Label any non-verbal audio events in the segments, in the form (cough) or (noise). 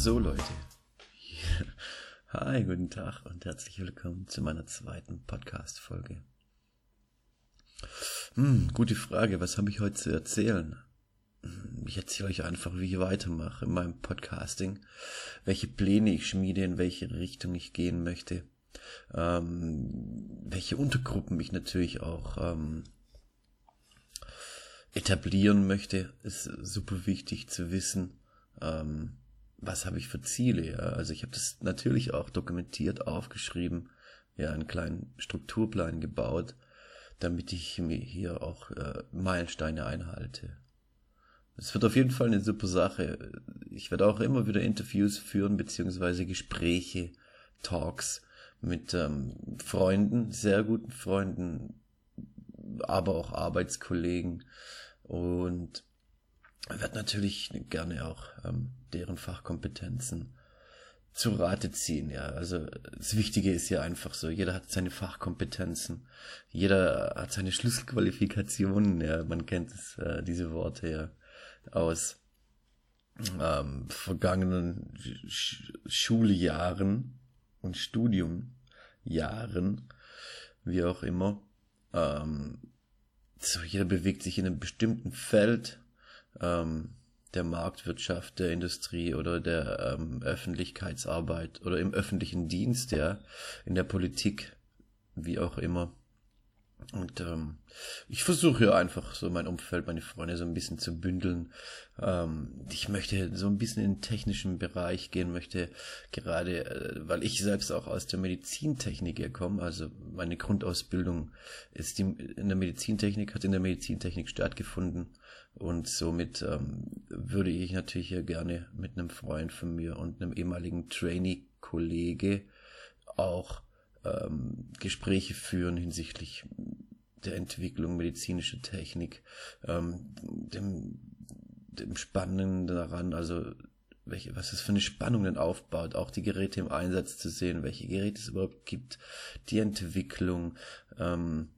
So Leute. (laughs) Hi, guten Tag und herzlich willkommen zu meiner zweiten Podcast-Folge. Hm, gute Frage, was habe ich heute zu erzählen? Hm, ich erzähle euch einfach, wie ich weitermache in meinem Podcasting, welche Pläne ich schmiede, in welche Richtung ich gehen möchte, ähm, welche Untergruppen ich natürlich auch ähm, etablieren möchte, ist super wichtig zu wissen. Ähm, was habe ich für Ziele? Ja? Also ich habe das natürlich auch dokumentiert, aufgeschrieben, ja, einen kleinen Strukturplan gebaut, damit ich mir hier auch äh, Meilensteine einhalte. Es wird auf jeden Fall eine super Sache. Ich werde auch immer wieder Interviews führen, beziehungsweise Gespräche, Talks mit ähm, Freunden, sehr guten Freunden, aber auch Arbeitskollegen und werde natürlich gerne auch ähm, deren Fachkompetenzen zu Rate ziehen. Ja, also das Wichtige ist ja einfach so, jeder hat seine Fachkompetenzen, jeder hat seine Schlüsselqualifikationen. Ja, man kennt es, äh, diese Worte ja aus ähm, vergangenen Sch Schuljahren und Studiumjahren, wie auch immer. Ähm, so, jeder bewegt sich in einem bestimmten Feld ähm, der Marktwirtschaft, der Industrie oder der ähm, Öffentlichkeitsarbeit oder im öffentlichen Dienst, ja, in der Politik, wie auch immer. Und ähm, ich versuche ja einfach so mein Umfeld, meine Freunde so ein bisschen zu bündeln. Ähm, ich möchte so ein bisschen in den technischen Bereich gehen, möchte gerade, äh, weil ich selbst auch aus der Medizintechnik herkomme, also meine Grundausbildung ist die, in der Medizintechnik, hat in der Medizintechnik stattgefunden. Und somit ähm, würde ich natürlich hier gerne mit einem Freund von mir und einem ehemaligen Trainee-Kollege auch ähm, Gespräche führen hinsichtlich der Entwicklung medizinischer Technik, ähm, dem, dem Spannenden daran, also welche, was es für eine Spannung denn aufbaut, auch die Geräte im Einsatz zu sehen, welche Geräte es überhaupt gibt, die Entwicklung. Ähm,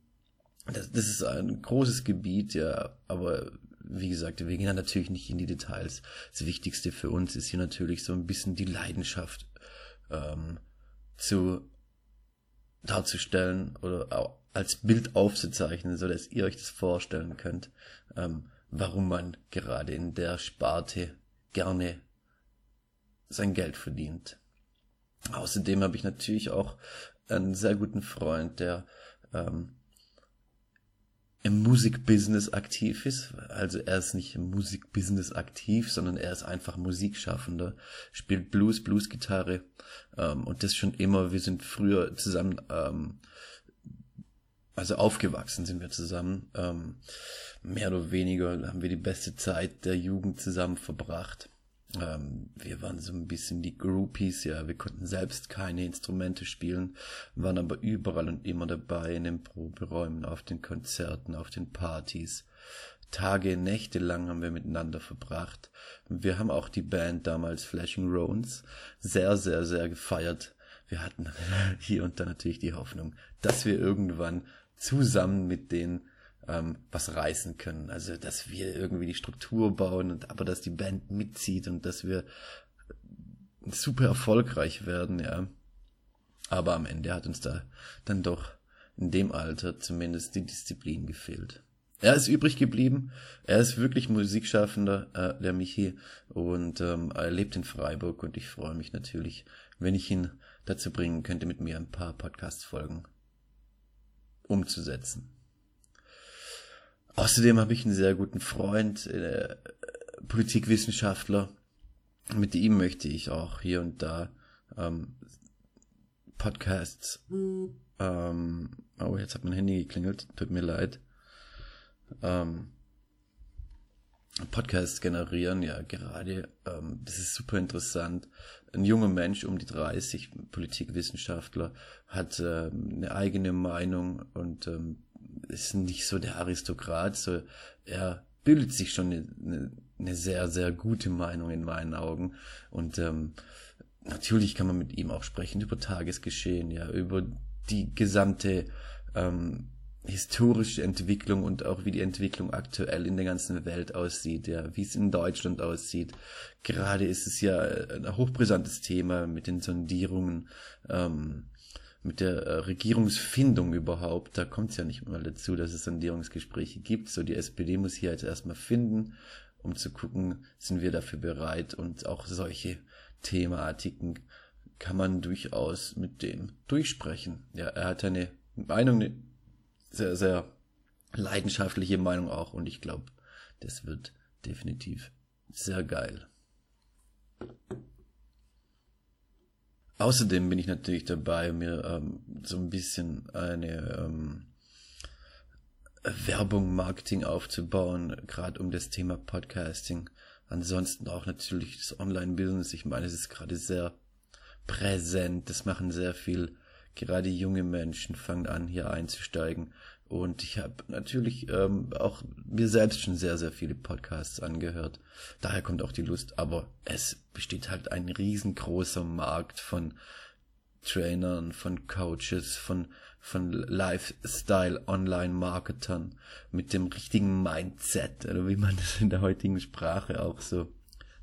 das, das ist ein großes Gebiet, ja, aber wie gesagt, wir gehen da natürlich nicht in die Details. Das Wichtigste für uns ist hier natürlich so ein bisschen die Leidenschaft ähm, zu darzustellen oder als Bild aufzuzeichnen, so dass ihr euch das vorstellen könnt, ähm, warum man gerade in der Sparte gerne sein Geld verdient. Außerdem habe ich natürlich auch einen sehr guten Freund, der ähm, im Musikbusiness aktiv ist. Also er ist nicht im Musikbusiness aktiv, sondern er ist einfach Musikschaffender, spielt Blues, Bluesgitarre ähm, und das schon immer. Wir sind früher zusammen, ähm, also aufgewachsen sind wir zusammen. Ähm, mehr oder weniger haben wir die beste Zeit der Jugend zusammen verbracht. Ähm, wir waren so ein bisschen die Groupies, ja, wir konnten selbst keine Instrumente spielen, waren aber überall und immer dabei in den Proberäumen, auf den Konzerten, auf den Partys. Tage, Nächte lang haben wir miteinander verbracht. Wir haben auch die Band damals Flashing Roans sehr, sehr, sehr gefeiert. Wir hatten (laughs) hier und da natürlich die Hoffnung, dass wir irgendwann zusammen mit denen ähm, was reißen können. Also, dass wir irgendwie die Struktur bauen und aber dass die Band mitzieht und dass wir super erfolgreich werden, ja. Aber am Ende hat uns da dann doch in dem Alter zumindest die Disziplin gefehlt. Er ist übrig geblieben. Er ist wirklich Musikschaffender, äh, der Michi, und ähm, er lebt in Freiburg und ich freue mich natürlich, wenn ich ihn dazu bringen könnte, mit mir ein paar Podcast-Folgen umzusetzen. Außerdem habe ich einen sehr guten Freund, äh, Politikwissenschaftler. Mit ihm möchte ich auch hier und da ähm, Podcasts. Ähm, oh, jetzt hat mein Handy geklingelt. Tut mir leid. Ähm, Podcasts generieren, ja, gerade. Ähm, das ist super interessant. Ein junger Mensch um die 30, Politikwissenschaftler, hat ähm, eine eigene Meinung und ähm, ist nicht so der Aristokrat, so er bildet sich schon eine, eine sehr, sehr gute Meinung in meinen Augen. Und ähm, natürlich kann man mit ihm auch sprechen über Tagesgeschehen, ja, über die gesamte ähm, historische Entwicklung und auch wie die Entwicklung aktuell in der ganzen Welt aussieht, ja, wie es in Deutschland aussieht. Gerade ist es ja ein hochbrisantes Thema mit den Sondierungen, ähm, mit der äh, Regierungsfindung überhaupt. Da kommt es ja nicht mal dazu, dass es Sondierungsgespräche gibt. So die SPD muss hier jetzt erstmal finden, um zu gucken, sind wir dafür bereit und auch solche Thematiken kann man durchaus mit dem durchsprechen. Ja, er hat eine Meinung, eine sehr, sehr leidenschaftliche Meinung auch und ich glaube, das wird definitiv sehr geil. Außerdem bin ich natürlich dabei, mir ähm, so ein bisschen eine ähm, Werbung, Marketing aufzubauen, gerade um das Thema Podcasting. Ansonsten auch natürlich das Online-Business. Ich meine, es ist gerade sehr präsent. Das machen sehr viel. Gerade junge Menschen fangen an, hier einzusteigen. Und ich habe natürlich ähm, auch mir selbst schon sehr, sehr viele Podcasts angehört. Daher kommt auch die Lust. Aber es besteht halt ein riesengroßer Markt von Trainern, von Coaches, von, von Lifestyle-Online-Marketern mit dem richtigen Mindset, oder wie man das in der heutigen Sprache auch so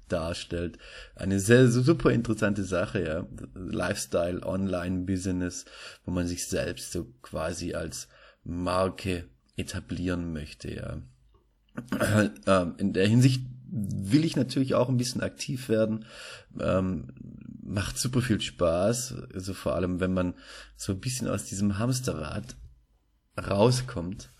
darstellt. Eine sehr super interessante Sache, ja. Lifestyle, Online-Business, wo man sich selbst so quasi als Marke etablieren möchte, ja. (clears throat) Ähm, in der Hinsicht will ich natürlich auch ein bisschen aktiv werden. Ähm, macht super viel Spaß. Also vor allem, wenn man so ein bisschen aus diesem Hamsterrad rauskommt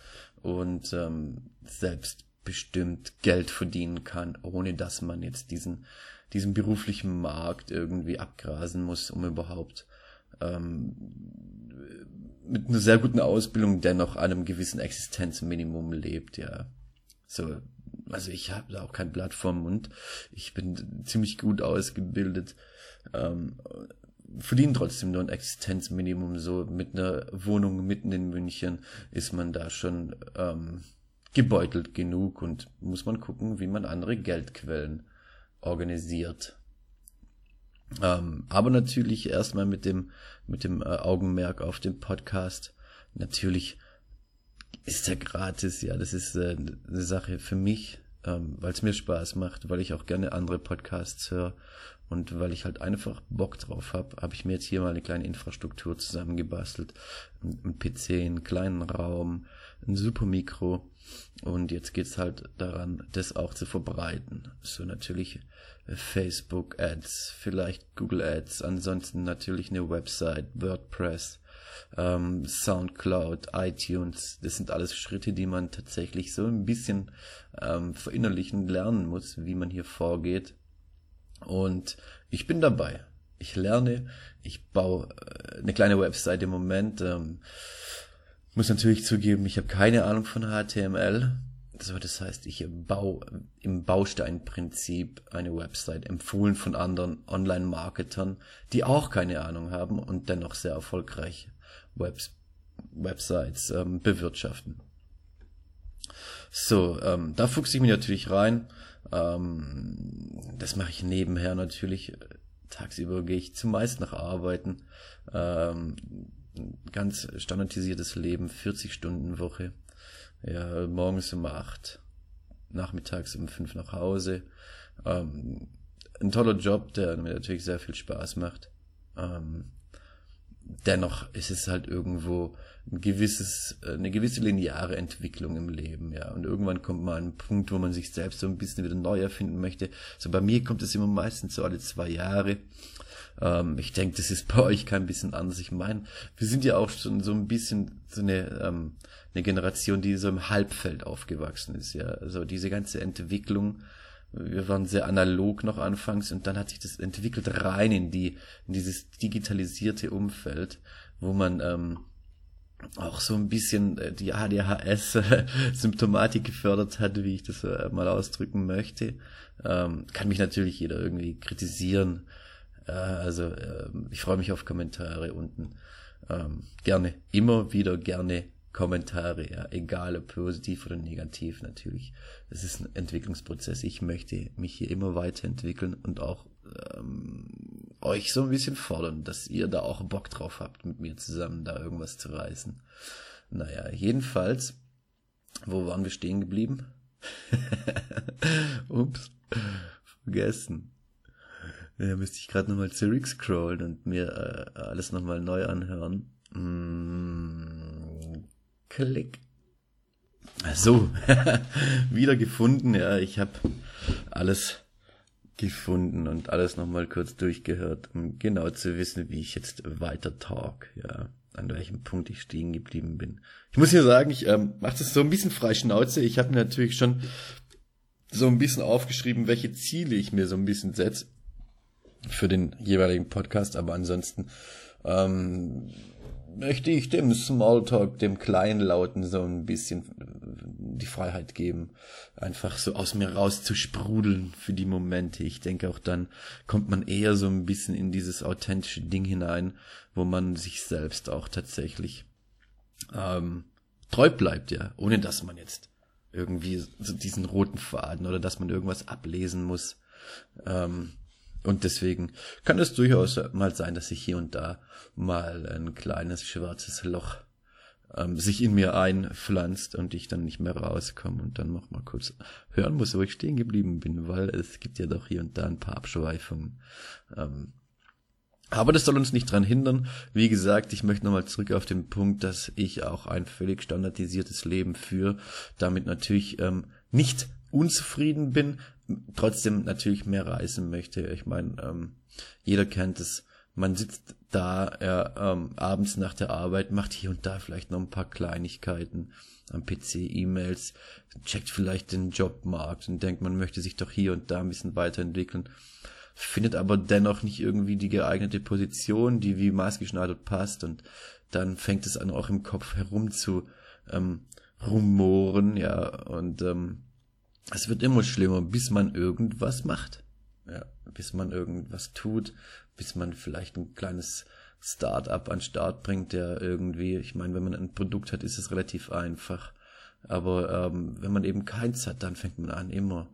und ähm, selbstbestimmt Geld verdienen kann, ohne dass man jetzt diesen, diesen beruflichen Markt irgendwie abgrasen muss, um überhaupt mit einer sehr guten Ausbildung dennoch an einem gewissen Existenzminimum lebt, ja. So, also ich habe da auch kein Blatt vorm Mund. Ich bin ziemlich gut ausgebildet, ähm, verdiene trotzdem nur ein Existenzminimum. So mit einer Wohnung mitten in München ist man da schon ähm, gebeutelt genug und muss man gucken, wie man andere Geldquellen organisiert. Ähm, aber natürlich erstmal mit dem, mit dem äh, Augenmerk auf den Podcast. Natürlich ist er gratis, ja, das ist äh, eine Sache für mich, ähm, weil es mir Spaß macht, weil ich auch gerne andere Podcasts höre und weil ich halt einfach Bock drauf habe, habe ich mir jetzt hier mal eine kleine Infrastruktur zusammengebastelt. Ein PC, einen kleinen Raum, ein super Mikro und jetzt geht's halt daran, das auch zu verbreiten. So natürlich Facebook Ads, vielleicht Google Ads, ansonsten natürlich eine Website, WordPress, ähm, Soundcloud, iTunes. Das sind alles Schritte, die man tatsächlich so ein bisschen ähm, verinnerlichen lernen muss, wie man hier vorgeht. Und ich bin dabei. Ich lerne, ich baue äh, eine kleine Website im Moment. Ähm, muss natürlich zugeben, ich habe keine Ahnung von HTML. Also das heißt, ich baue im Bausteinprinzip eine Website, empfohlen von anderen Online-Marketern, die auch keine Ahnung haben und dennoch sehr erfolgreich Webs Websites ähm, bewirtschaften. So, ähm, da fuchse ich mich natürlich rein. Ähm, das mache ich nebenher natürlich. Tagsüber gehe ich zumeist nach Arbeiten. Ähm, ganz standardisiertes Leben, 40 Stunden Woche. Ja, morgens um acht, nachmittags um fünf nach Hause. Ähm, ein toller Job, der mir natürlich sehr viel Spaß macht. Ähm, dennoch ist es halt irgendwo ein gewisses, eine gewisse lineare Entwicklung im Leben, ja. Und irgendwann kommt mal ein Punkt, wo man sich selbst so ein bisschen wieder neu erfinden möchte. So bei mir kommt es immer meistens so alle zwei Jahre. Ähm, ich denke, das ist bei (laughs) euch kein bisschen anders. Ich meine, wir sind ja auch schon so ein bisschen so eine, ähm, eine Generation, die so im Halbfeld aufgewachsen ist, ja. Also diese ganze Entwicklung, wir waren sehr analog noch anfangs und dann hat sich das entwickelt rein in die in dieses digitalisierte Umfeld, wo man ähm, auch so ein bisschen äh, die ADHS-Symptomatik (laughs) gefördert hat, wie ich das äh, mal ausdrücken möchte. Ähm, kann mich natürlich jeder irgendwie kritisieren. Äh, also äh, ich freue mich auf Kommentare unten. Ähm, gerne, immer wieder gerne Kommentare, ja, egal ob positiv oder negativ natürlich. Es ist ein Entwicklungsprozess. Ich möchte mich hier immer weiterentwickeln und auch ähm, euch so ein bisschen fordern, dass ihr da auch Bock drauf habt, mit mir zusammen da irgendwas zu reißen. Naja, jedenfalls, wo waren wir stehen geblieben? (laughs) Ups, vergessen. Ja, müsste ich gerade nochmal zurückscrollen und mir äh, alles nochmal neu anhören. Mm, klick. So, (laughs) wieder gefunden. Ja, ich habe alles gefunden und alles nochmal kurz durchgehört, um genau zu wissen, wie ich jetzt weiter talk. Ja, an welchem Punkt ich stehen geblieben bin. Ich muss hier sagen, ich ähm, mache das so ein bisschen frei Schnauze. Ich habe mir natürlich schon so ein bisschen aufgeschrieben, welche Ziele ich mir so ein bisschen setze für den jeweiligen Podcast, aber ansonsten ähm, möchte ich dem Smalltalk, dem Kleinlauten so ein bisschen die Freiheit geben, einfach so aus mir raus zu sprudeln für die Momente. Ich denke auch dann kommt man eher so ein bisschen in dieses authentische Ding hinein, wo man sich selbst auch tatsächlich ähm, treu bleibt, ja, ohne dass man jetzt irgendwie so diesen roten Faden oder dass man irgendwas ablesen muss. Ähm, und deswegen kann es durchaus mal sein, dass sich hier und da mal ein kleines schwarzes Loch ähm, sich in mir einpflanzt und ich dann nicht mehr rauskomme und dann noch mal kurz hören muss, wo ich stehen geblieben bin, weil es gibt ja doch hier und da ein paar Abschweifungen. Ähm, aber das soll uns nicht dran hindern. Wie gesagt, ich möchte nochmal zurück auf den Punkt, dass ich auch ein völlig standardisiertes Leben führe, damit natürlich ähm, nicht unzufrieden bin, trotzdem natürlich mehr reisen möchte. Ich meine, ähm, jeder kennt es. Man sitzt da äh, ähm, abends nach der Arbeit, macht hier und da vielleicht noch ein paar Kleinigkeiten am PC, E-Mails, checkt vielleicht den Jobmarkt und denkt, man möchte sich doch hier und da ein bisschen weiterentwickeln, findet aber dennoch nicht irgendwie die geeignete Position, die wie maßgeschneidert passt und dann fängt es an, auch im Kopf herum zu ähm, rumoren, ja, und ähm, es wird immer schlimmer, bis man irgendwas macht. Ja, bis man irgendwas tut, bis man vielleicht ein kleines Start-up an Start bringt, der irgendwie, ich meine, wenn man ein Produkt hat, ist es relativ einfach. Aber ähm, wenn man eben keins hat, dann fängt man an, immer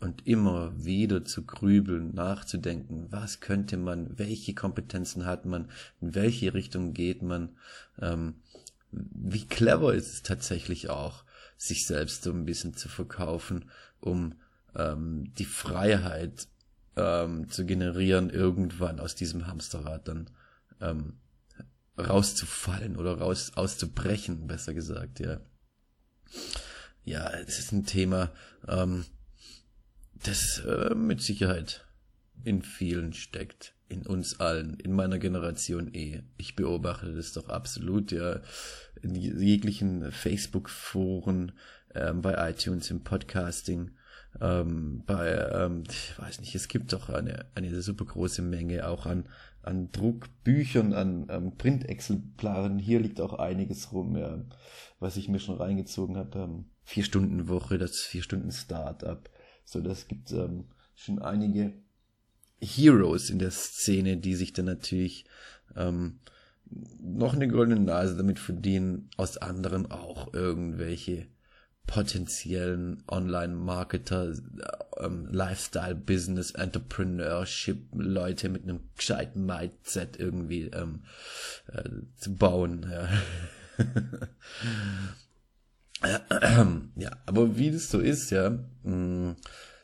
und immer wieder zu grübeln, nachzudenken, was könnte man, welche Kompetenzen hat man, in welche Richtung geht man, ähm, wie clever ist es tatsächlich auch, sich selbst so ein bisschen zu verkaufen, um ähm, die Freiheit ähm, zu generieren, irgendwann aus diesem Hamsterrad dann ähm, rauszufallen oder raus auszubrechen, besser gesagt, ja. Ja, es ist ein Thema, ähm, das äh, mit Sicherheit in vielen steckt, in uns allen, in meiner Generation eh. Ich beobachte das doch absolut, ja, in jeglichen Facebook-Foren, ähm, bei iTunes, im Podcasting, ähm, bei, ähm, ich weiß nicht, es gibt doch eine, eine super große Menge auch an, an Druckbüchern, an ähm, Printexemplaren. Hier liegt auch einiges rum, ja, was ich mir schon reingezogen habe. Ähm, vier Stunden Woche, das vier Stunden Startup. So, das gibt ähm, schon einige Heroes in der Szene, die sich dann natürlich ähm, noch eine goldene Nase damit verdienen, aus anderen auch irgendwelche potenziellen Online-Marketer, ähm, Lifestyle-Business, Entrepreneurship, Leute mit einem gescheiten Mindset irgendwie ähm, äh, zu bauen. Ja. (laughs) ja, aber wie das so ist, ja, mh, mm,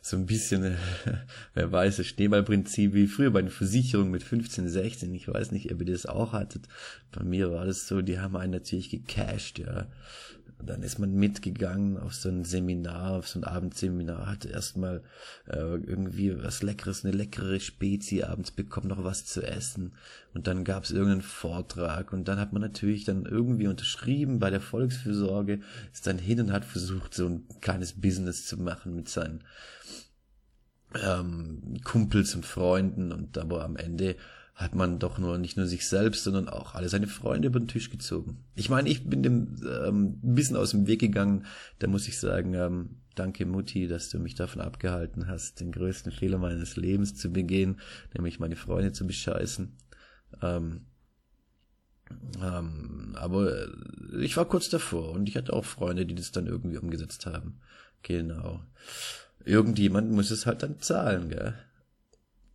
so ein bisschen, (laughs) wer weiß, das Schneeballprinzip wie früher bei den Versicherungen mit 15, 16. Ich weiß nicht, ob ihr das auch hattet. Bei mir war das so, die haben einen natürlich gecasht, ja. Dann ist man mitgegangen auf so ein Seminar, auf so ein Abendseminar, hatte erstmal äh, irgendwie was Leckeres, eine leckere Spezie abends bekommen, noch was zu essen. Und dann gab es irgendeinen Vortrag und dann hat man natürlich dann irgendwie unterschrieben bei der Volksfürsorge, ist dann hin und hat versucht, so ein kleines Business zu machen mit seinen ähm, Kumpels und Freunden und aber am Ende hat man doch nur nicht nur sich selbst, sondern auch alle seine Freunde über den Tisch gezogen. Ich meine, ich bin dem ähm, ein bisschen aus dem Weg gegangen. Da muss ich sagen, ähm, danke Mutti, dass du mich davon abgehalten hast, den größten Fehler meines Lebens zu begehen, nämlich meine Freunde zu bescheißen. Ähm, ähm, aber ich war kurz davor und ich hatte auch Freunde, die das dann irgendwie umgesetzt haben. Genau. Irgendjemand muss es halt dann zahlen, gell?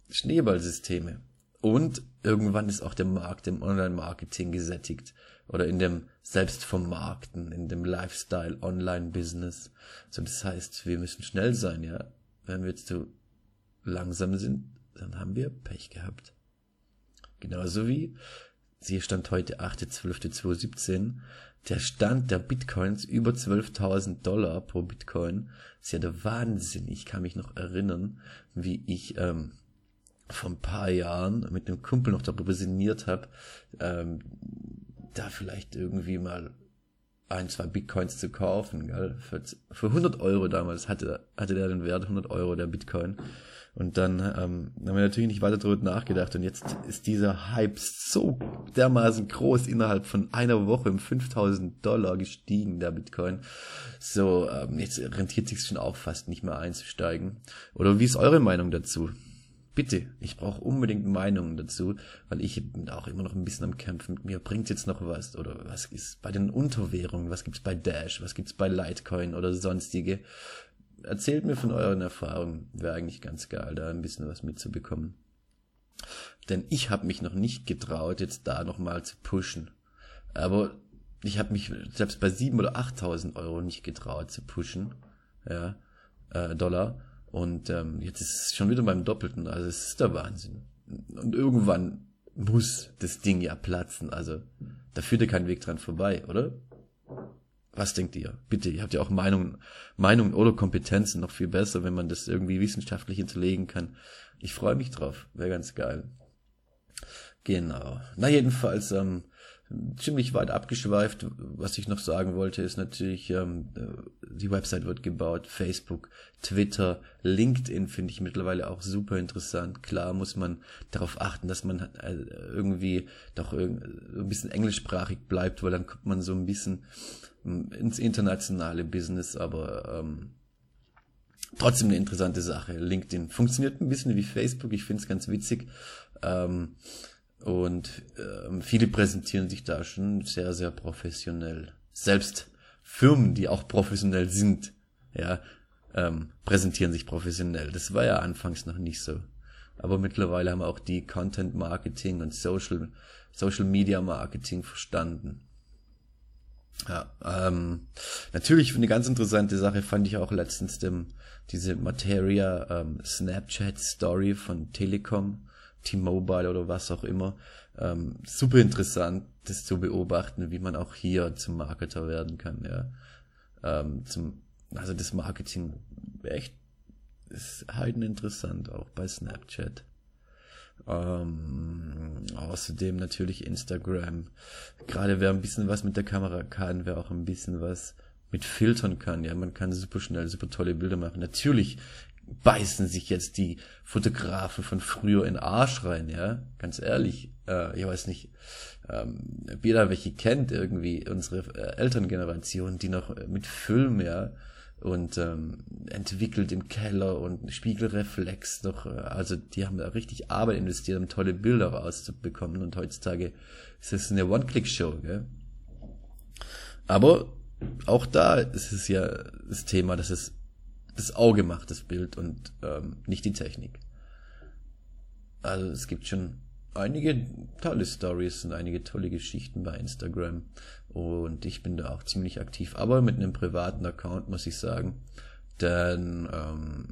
Schneeballsysteme. Und irgendwann ist auch der Markt im Online-Marketing gesättigt oder in dem Selbstvermarkten, in dem Lifestyle-Online-Business. So, das heißt, wir müssen schnell sein, ja. Wenn wir jetzt so langsam sind, dann haben wir Pech gehabt. Genauso wie, sie stand heute 8.12.2017, der Stand der Bitcoins über 12.000 Dollar pro Bitcoin. Ist ja der Wahnsinn. Ich kann mich noch erinnern, wie ich ähm, vor ein paar Jahren mit einem Kumpel noch darüber sinniert habe, ähm, da vielleicht irgendwie mal ein, zwei Bitcoins zu kaufen, gell? Für, für 100 Euro damals hatte, hatte der den Wert 100 Euro, der Bitcoin. Und dann ähm, haben wir natürlich nicht weiter darüber nachgedacht. Und jetzt ist dieser Hype so dermaßen groß innerhalb von einer Woche um 5000 Dollar gestiegen, der Bitcoin. So, ähm, jetzt rentiert sich schon auch fast nicht mehr einzusteigen. Oder wie ist eure Meinung dazu? Bitte, ich brauche unbedingt Meinungen dazu, weil ich bin auch immer noch ein bisschen am Kämpfen mit mir. Bringt jetzt noch was? Oder was ist bei den Unterwährungen? Was gibt's bei Dash? Was gibt's bei Litecoin oder sonstige? Erzählt mir von euren Erfahrungen. Wäre eigentlich ganz geil, da ein bisschen was mitzubekommen. Denn ich habe mich noch nicht getraut, jetzt da nochmal zu pushen. Aber ich habe mich selbst bei sieben oder 8.000 Euro nicht getraut zu pushen. Ja, äh, Dollar. Und ähm, jetzt ist es schon wieder beim Doppelten. Also es ist der Wahnsinn. Und irgendwann muss das Ding ja platzen. Also da führt ja kein Weg dran vorbei, oder? Was denkt ihr? Bitte, ihr habt ja auch Meinungen, Meinungen oder Kompetenzen noch viel besser, wenn man das irgendwie wissenschaftlich hinterlegen kann. Ich freue mich drauf. Wäre ganz geil. Genau. Na jedenfalls, ähm, ziemlich weit abgeschweift. Was ich noch sagen wollte, ist natürlich, ähm, die Website wird gebaut, Facebook, Twitter, LinkedIn finde ich mittlerweile auch super interessant. Klar muss man darauf achten, dass man äh, irgendwie doch ein bisschen englischsprachig bleibt, weil dann kommt man so ein bisschen ins internationale Business, aber ähm, trotzdem eine interessante Sache. LinkedIn funktioniert ein bisschen wie Facebook, ich finde es ganz witzig. Ähm, und ähm, viele präsentieren sich da schon sehr, sehr professionell. Selbst Firmen, die auch professionell sind, ja, ähm, präsentieren sich professionell. Das war ja anfangs noch nicht so. Aber mittlerweile haben auch die Content Marketing und Social, Social Media Marketing verstanden. Ja, ähm, natürlich eine ganz interessante Sache fand ich auch letztens dem, diese Materia ähm, Snapchat Story von Telekom, T-Mobile oder was auch immer. Ähm, super interessant, das zu beobachten, wie man auch hier zum Marketer werden kann. Ja, ähm, zum, also das Marketing echt ist halt interessant auch bei Snapchat. Ähm, außerdem natürlich Instagram. Gerade wer ein bisschen was mit der Kamera kann, wer auch ein bisschen was mit Filtern kann, ja, man kann super schnell, super tolle Bilder machen. Natürlich beißen sich jetzt die Fotografen von früher in Arsch rein, ja, ganz ehrlich. Äh, ich weiß nicht, ähm, jeder welche kennt irgendwie, unsere äh, Elterngeneration, die noch mit Film, ja, und ähm, entwickelt im Keller und Spiegelreflex noch, äh, also die haben da richtig Arbeit investiert, um tolle Bilder rauszubekommen und heutzutage ist es eine One-Click-Show, gell? Aber auch da ist es ja das Thema, dass es das Auge macht, das Bild und ähm, nicht die Technik. Also es gibt schon einige tolle Stories und einige tolle Geschichten bei Instagram. Und ich bin da auch ziemlich aktiv, aber mit einem privaten Account, muss ich sagen. Denn ähm,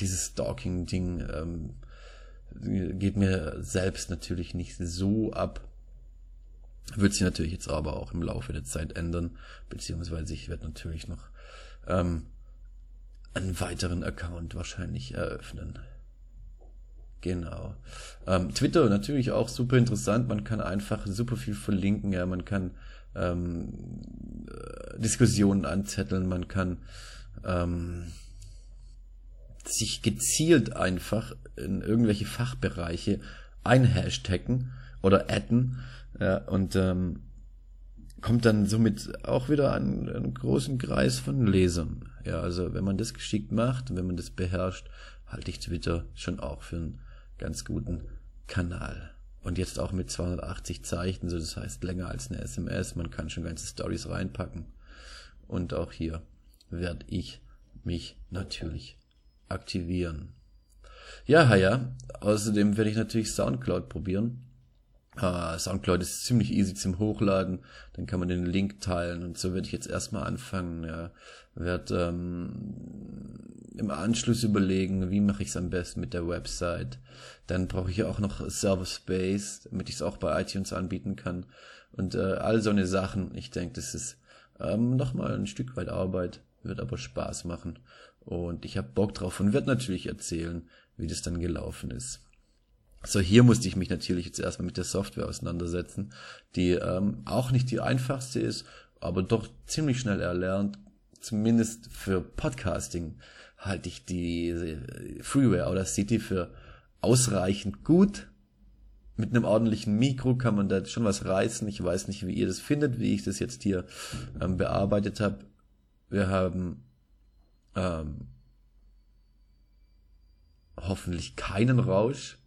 dieses Stalking-Ding ähm, geht mir selbst natürlich nicht so ab. Wird sich natürlich jetzt aber auch im Laufe der Zeit ändern, beziehungsweise ich werde natürlich noch ähm, einen weiteren Account wahrscheinlich eröffnen. Genau. Ähm, Twitter natürlich auch super interessant. Man kann einfach super viel verlinken. Ja, man kann ähm, äh, Diskussionen anzetteln. Man kann ähm, sich gezielt einfach in irgendwelche Fachbereiche einhashtaggen oder adden ja, und ähm, kommt dann somit auch wieder an einen großen Kreis von Lesern. Ja, also wenn man das geschickt macht, wenn man das beherrscht, halte ich Twitter schon auch für einen ganz guten Kanal. Und jetzt auch mit 280 Zeichen, so das heißt länger als eine SMS. Man kann schon ganze Stories reinpacken. Und auch hier werde ich mich natürlich aktivieren. Ja, ja. Außerdem werde ich natürlich Soundcloud probieren. Uh, Soundcloud ist ziemlich easy zum Hochladen, dann kann man den Link teilen und so werde ich jetzt erstmal anfangen. Ja. Werde ähm, im Anschluss überlegen, wie mache ich es am besten mit der Website. Dann brauche ich ja auch noch Server Space, damit ich es auch bei iTunes anbieten kann. Und äh, all so eine Sachen. Ich denke, das ist ähm, nochmal ein Stück weit Arbeit, wird aber Spaß machen. Und ich habe Bock drauf und werde natürlich erzählen, wie das dann gelaufen ist. So, hier musste ich mich natürlich jetzt erstmal mit der Software auseinandersetzen, die ähm, auch nicht die einfachste ist, aber doch ziemlich schnell erlernt. Zumindest für Podcasting halte ich die Freeware oder City für ausreichend gut. Mit einem ordentlichen Mikro kann man da schon was reißen. Ich weiß nicht, wie ihr das findet, wie ich das jetzt hier ähm, bearbeitet habe. Wir haben ähm, hoffentlich keinen Rausch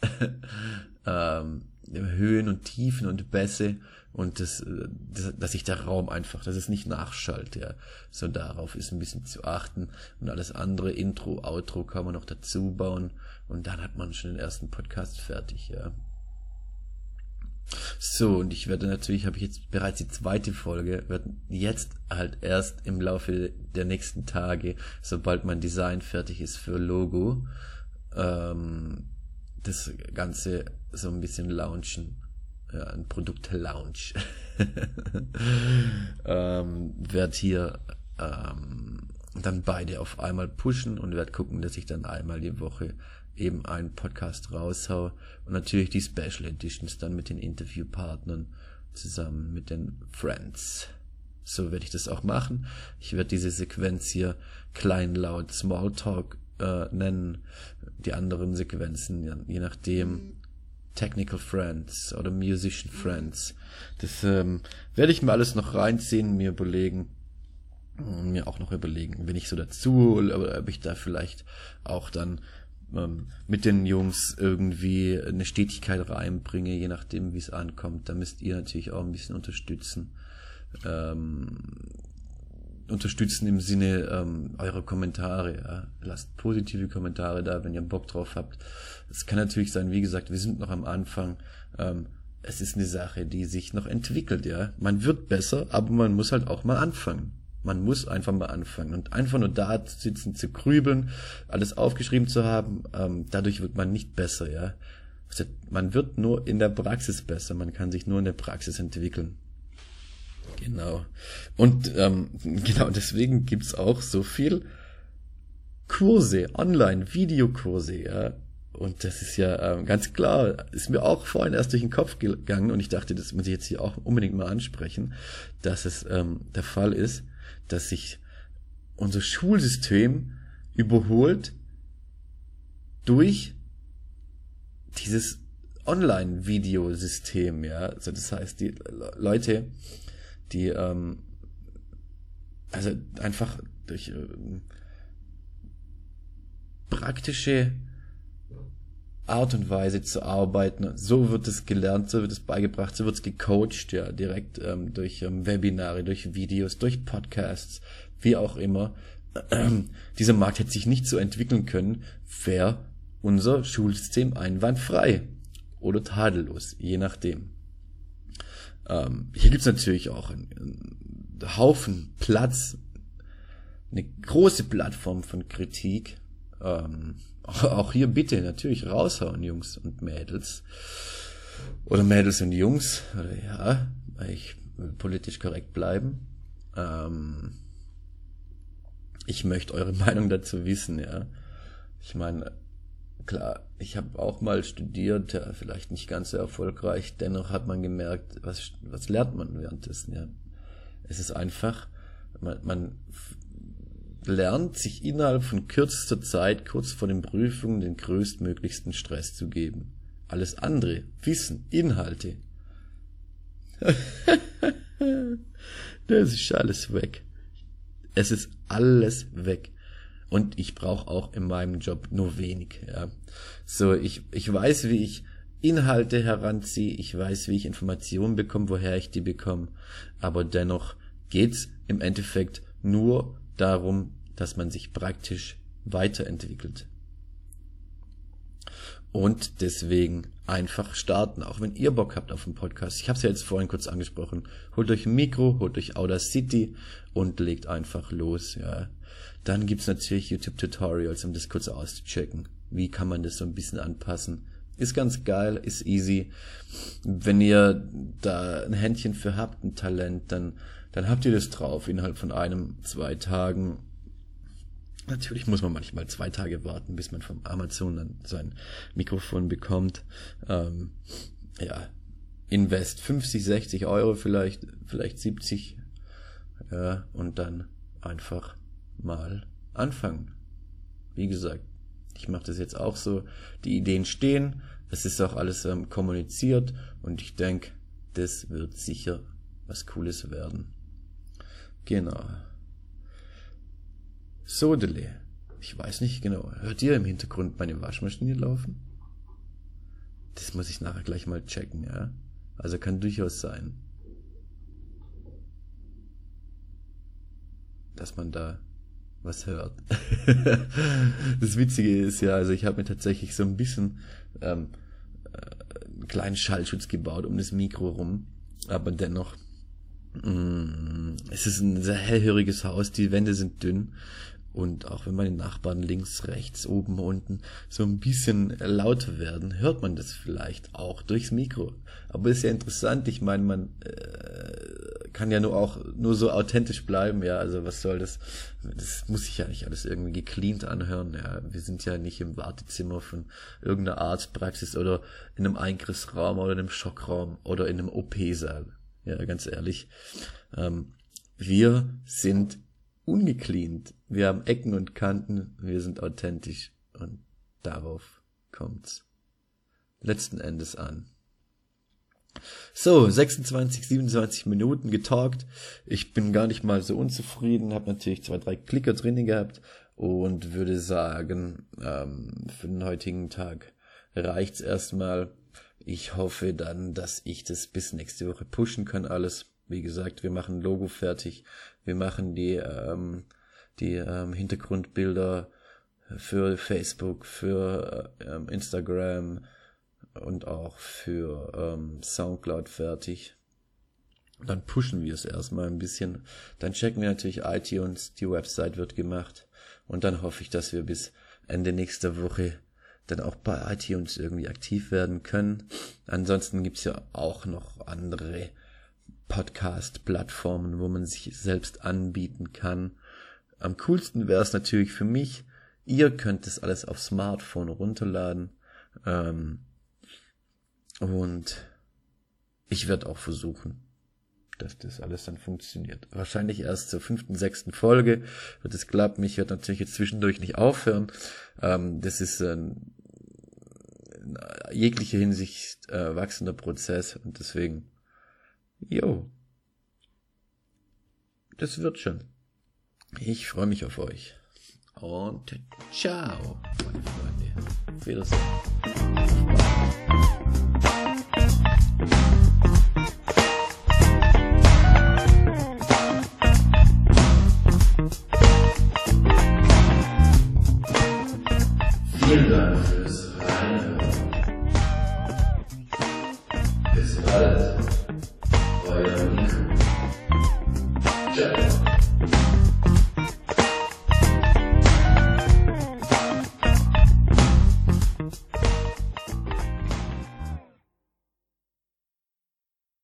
(laughs) ähm, Höhen und Tiefen und Bässe und das, das, dass sich der Raum einfach, dass es nicht nachschallt, ja. So darauf ist ein bisschen zu achten und alles andere, Intro, Outro kann man noch dazu bauen und dann hat man schon den ersten Podcast fertig, ja. So, und ich werde natürlich, habe ich jetzt bereits die zweite Folge, werde jetzt halt erst im Laufe der nächsten Tage, sobald mein Design fertig ist für Logo, ähm, das Ganze so ein bisschen launchen. Ja, ein Produkt-Lounge. (laughs) ähm, werd hier ähm, dann beide auf einmal pushen und werde gucken, dass ich dann einmal die Woche eben einen Podcast raushau und natürlich die Special Editions dann mit den Interviewpartnern zusammen mit den Friends. So werde ich das auch machen. Ich werde diese Sequenz hier klein laut Smalltalk äh, nennen, die anderen Sequenzen, je nachdem. Mhm. Technical Friends oder Musician Friends. Das ähm, werde ich mir alles noch reinziehen, mir überlegen, mir auch noch überlegen, wenn ich so dazu oder ob ich da vielleicht auch dann ähm, mit den Jungs irgendwie eine Stetigkeit reinbringe, je nachdem, wie es ankommt. Da müsst ihr natürlich auch ein bisschen unterstützen. Ähm, unterstützen im Sinne ähm, eurer Kommentare. Ja. Lasst positive Kommentare da, wenn ihr Bock drauf habt. Es kann natürlich sein, wie gesagt, wir sind noch am Anfang. Ähm, es ist eine Sache, die sich noch entwickelt, ja. Man wird besser, aber man muss halt auch mal anfangen. Man muss einfach mal anfangen und einfach nur da sitzen zu grübeln, alles aufgeschrieben zu haben, ähm, dadurch wird man nicht besser, ja. Also man wird nur in der Praxis besser, man kann sich nur in der Praxis entwickeln. Genau. Und ähm, (laughs) genau deswegen gibt's auch so viel Kurse, online, Videokurse, ja. Und das ist ja ähm, ganz klar, ist mir auch vorhin erst durch den Kopf gegangen und ich dachte, das muss ich jetzt hier auch unbedingt mal ansprechen, dass es ähm, der Fall ist, dass sich unser Schulsystem überholt durch dieses Online-Videosystem, ja. Also das heißt, die Leute die ähm, also einfach durch äh, praktische Art und Weise zu arbeiten. So wird es gelernt, so wird es beigebracht, so wird es gecoacht, ja, direkt ähm, durch ähm, Webinare, durch Videos, durch Podcasts, wie auch immer. Ähm, (clears throat) dieser Markt hätte sich nicht so entwickeln können, wäre unser Schulsystem einwandfrei oder tadellos, je nachdem. Ähm, hier gibt's natürlich auch einen, einen Haufen Platz, eine große Plattform von Kritik. Ähm, (laughs) auch hier bitte natürlich raushauen, Jungs und Mädels. Oder Mädels und Jungs. Ja, ich will politisch korrekt bleiben. Ähm, ich möchte eure (laughs) Meinung dazu wissen, ja. Ich meine, klar, ich habe auch mal studiert, ja, vielleicht nicht ganz so erfolgreich, dennoch hat man gemerkt, was, was lernt man währenddessen, ja. Es ist einfach, man, man lernt, sich innerhalb von kürzester Zeit, kurz vor den Prüfungen, den größtmöglichsten Stress zu geben. Alles andere, Wissen, Inhalte, (laughs) das ist alles weg. Es ist alles weg. Und ich brauche auch in meinem Job nur wenig. Ja. So, ich, ich weiß, wie ich Inhalte heranziehe, ich weiß, wie ich Informationen bekomme, woher ich die bekomme, aber dennoch geht's im Endeffekt nur darum, dass man sich praktisch weiterentwickelt. Und deswegen einfach starten, auch wenn ihr Bock habt auf einen Podcast. Ich habe es ja jetzt vorhin kurz angesprochen. Holt euch ein Mikro, holt euch Audacity und legt einfach los. Ja. Dann gibt's natürlich YouTube-Tutorials, um das kurz auszuchecken. Wie kann man das so ein bisschen anpassen? Ist ganz geil, ist easy. Wenn ihr da ein Händchen für habt, ein Talent, dann, dann habt ihr das drauf innerhalb von einem, zwei Tagen Natürlich muss man manchmal zwei Tage warten, bis man vom Amazon dann sein Mikrofon bekommt. Ähm, ja, invest 50, 60 Euro vielleicht, vielleicht 70. Ja, und dann einfach mal anfangen. Wie gesagt, ich mache das jetzt auch so. Die Ideen stehen, es ist auch alles ähm, kommuniziert und ich denke, das wird sicher was Cooles werden. Genau. Sodele. Ich weiß nicht genau. Hört ihr im Hintergrund meine Waschmaschine laufen? Das muss ich nachher gleich mal checken, ja. Also kann durchaus sein, dass man da was hört. (laughs) das Witzige ist ja, also ich habe mir tatsächlich so ein bisschen ähm, äh, einen kleinen Schallschutz gebaut um das Mikro rum, aber dennoch mh, mm, es ist ein sehr hellhöriges Haus, die Wände sind dünn und auch wenn meine Nachbarn links, rechts, oben, unten so ein bisschen lauter werden, hört man das vielleicht auch durchs Mikro. Aber ist ja interessant. Ich meine, man äh, kann ja nur auch nur so authentisch bleiben. Ja, also was soll das? Das muss sich ja nicht alles irgendwie gecleant anhören. Ja, wir sind ja nicht im Wartezimmer von irgendeiner Arztpraxis oder in einem Eingriffsraum oder in einem Schockraum oder in einem OP-Saal. Ja, ganz ehrlich. Ähm, wir sind ungecleant. Wir haben Ecken und Kanten, wir sind authentisch und darauf kommt's letzten Endes an. So, 26, 27 Minuten getalkt. Ich bin gar nicht mal so unzufrieden, habe natürlich zwei, drei Klicker drinnen gehabt und würde sagen, ähm, für den heutigen Tag reicht's erstmal. Ich hoffe dann, dass ich das bis nächste Woche pushen kann alles. Wie gesagt, wir machen Logo fertig, wir machen die, ähm, die ähm, Hintergrundbilder für Facebook, für ähm, Instagram und auch für ähm, Soundcloud fertig. Dann pushen wir es erstmal ein bisschen. Dann checken wir natürlich iTunes, die Website wird gemacht. Und dann hoffe ich, dass wir bis Ende nächster Woche dann auch bei iTunes irgendwie aktiv werden können. Ansonsten gibt's ja auch noch andere Podcast-Plattformen, wo man sich selbst anbieten kann. Am coolsten wäre es natürlich für mich, ihr könnt es alles auf Smartphone runterladen. Ähm, und ich werde auch versuchen, dass das alles dann funktioniert. Wahrscheinlich erst zur fünften, sechsten Folge wird es klappen. Ich werde natürlich jetzt zwischendurch nicht aufhören. Ähm, das ist ein in jeglicher Hinsicht äh, wachsender Prozess und deswegen Jo. Das wird schon. Ich freue mich auf euch. Und ciao, meine Freunde. Auf Wiedersehen.